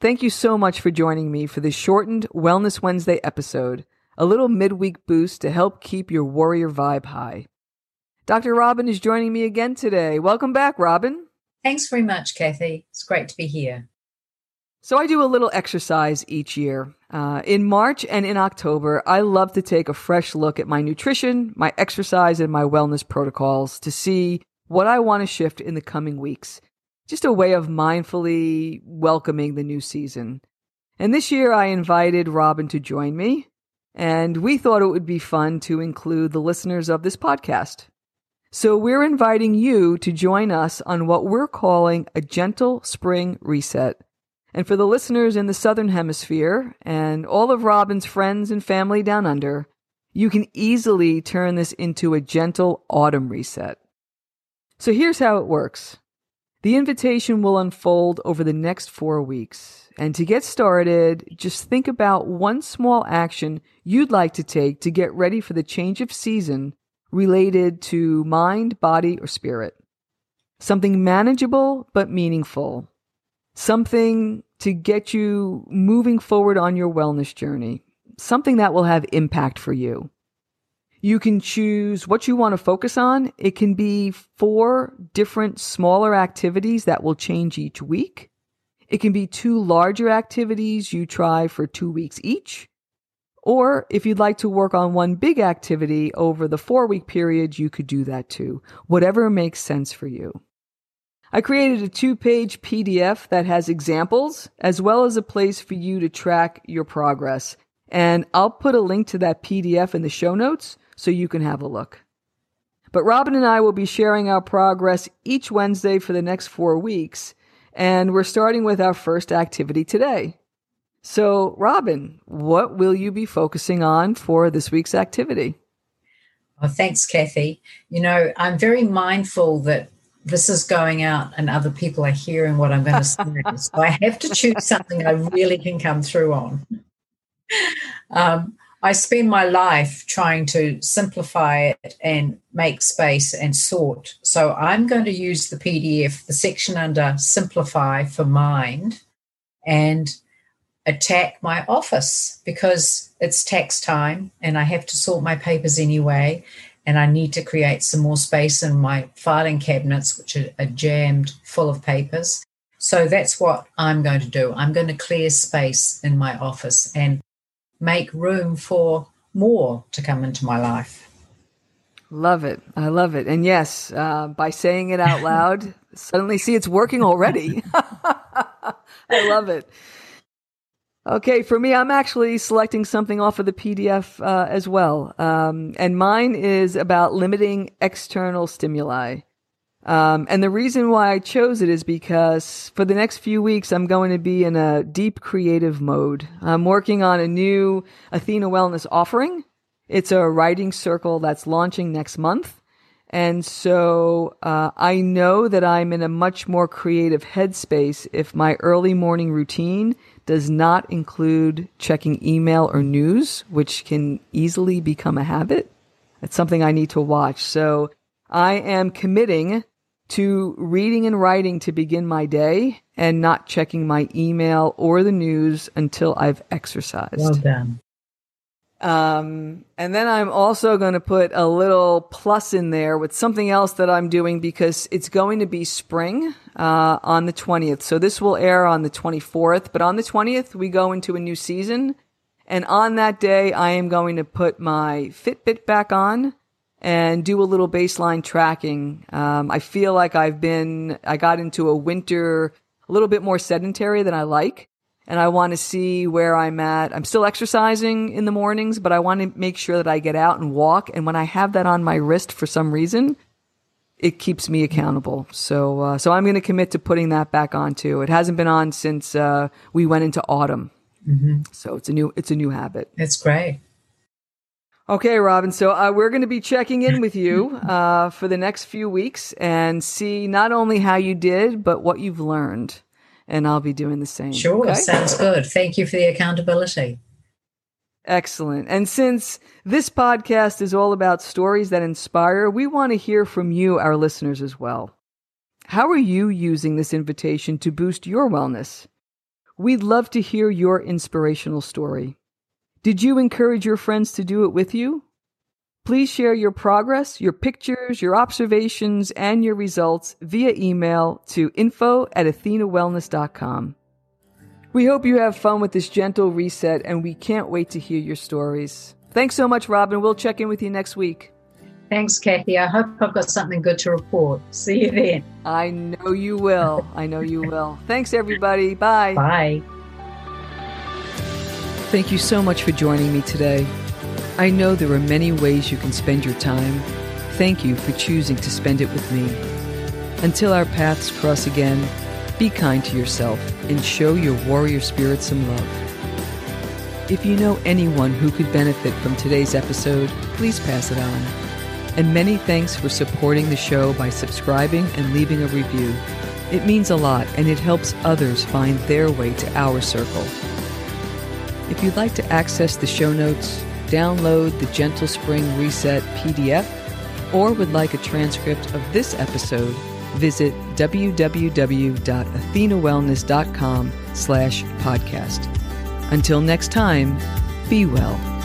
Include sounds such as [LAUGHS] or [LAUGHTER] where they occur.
Thank you so much for joining me for this shortened Wellness Wednesday episode, a little midweek boost to help keep your warrior vibe high. Dr. Robin is joining me again today. Welcome back, Robin. Thanks very much, Kathy. It's great to be here. So, I do a little exercise each year. Uh, in March and in October, I love to take a fresh look at my nutrition, my exercise, and my wellness protocols to see what I want to shift in the coming weeks just a way of mindfully welcoming the new season. And this year I invited Robin to join me, and we thought it would be fun to include the listeners of this podcast. So we're inviting you to join us on what we're calling a gentle spring reset. And for the listeners in the Southern Hemisphere and all of Robin's friends and family down under, you can easily turn this into a gentle autumn reset. So here's how it works. The invitation will unfold over the next four weeks. And to get started, just think about one small action you'd like to take to get ready for the change of season related to mind, body, or spirit. Something manageable but meaningful. Something to get you moving forward on your wellness journey. Something that will have impact for you. You can choose what you want to focus on. It can be four different smaller activities that will change each week. It can be two larger activities you try for two weeks each. Or if you'd like to work on one big activity over the four week period, you could do that too. Whatever makes sense for you. I created a two page PDF that has examples as well as a place for you to track your progress. And I'll put a link to that PDF in the show notes so you can have a look. But Robin and I will be sharing our progress each Wednesday for the next four weeks, and we're starting with our first activity today. So, Robin, what will you be focusing on for this week's activity? Oh, thanks, Kathy. You know, I'm very mindful that this is going out and other people are hearing what I'm going to say. [LAUGHS] so I have to choose something I really can come through on. Um, I spend my life trying to simplify it and make space and sort. So I'm going to use the PDF, the section under Simplify for Mind, and attack my office because it's tax time and I have to sort my papers anyway. And I need to create some more space in my filing cabinets, which are, are jammed full of papers. So that's what I'm going to do. I'm going to clear space in my office and make room for more to come into my life. Love it. I love it. And yes, uh, by saying it out loud, [LAUGHS] suddenly see it's working already. [LAUGHS] I love it. Okay, for me, I'm actually selecting something off of the PDF uh, as well. Um, and mine is about limiting external stimuli. Um, and the reason why I chose it is because for the next few weeks, I'm going to be in a deep creative mode. I'm working on a new Athena Wellness offering. It's a writing circle that's launching next month. And so uh, I know that I'm in a much more creative headspace if my early morning routine does not include checking email or news, which can easily become a habit. It's something I need to watch. So I am committing to reading and writing to begin my day and not checking my email or the news until I've exercised. Well done. Um, and then I'm also going to put a little plus in there with something else that I'm doing because it's going to be spring uh, on the 20th. So this will air on the 24th, but on the 20th, we go into a new season. And on that day, I am going to put my Fitbit back on and do a little baseline tracking. Um, I feel like I've been, I got into a winter a little bit more sedentary than I like. And I want to see where I'm at. I'm still exercising in the mornings, but I want to make sure that I get out and walk. And when I have that on my wrist for some reason, it keeps me accountable. So, uh, so I'm going to commit to putting that back on too. It hasn't been on since uh, we went into autumn. Mm-hmm. So it's a new it's a new habit. That's great. Okay, Robin. So uh, we're going to be checking in with you [LAUGHS] uh, for the next few weeks and see not only how you did, but what you've learned. And I'll be doing the same. Sure, okay? sounds good. Thank you for the accountability. Excellent. And since this podcast is all about stories that inspire, we want to hear from you, our listeners, as well. How are you using this invitation to boost your wellness? We'd love to hear your inspirational story. Did you encourage your friends to do it with you? Please share your progress, your pictures, your observations, and your results via email to info at athenawellness.com. We hope you have fun with this gentle reset, and we can't wait to hear your stories. Thanks so much, Robin. We'll check in with you next week. Thanks, Kathy. I hope I've got something good to report. See you then. I know you will. I know you will. Thanks, everybody. Bye. Bye. Thank you so much for joining me today. I know there are many ways you can spend your time. Thank you for choosing to spend it with me. Until our paths cross again, be kind to yourself and show your warrior spirit some love. If you know anyone who could benefit from today's episode, please pass it on. And many thanks for supporting the show by subscribing and leaving a review. It means a lot and it helps others find their way to our circle. If you'd like to access the show notes, download the Gentle Spring Reset PDF, or would like a transcript of this episode, visit www.athenawellness.com slash podcast. Until next time, be well.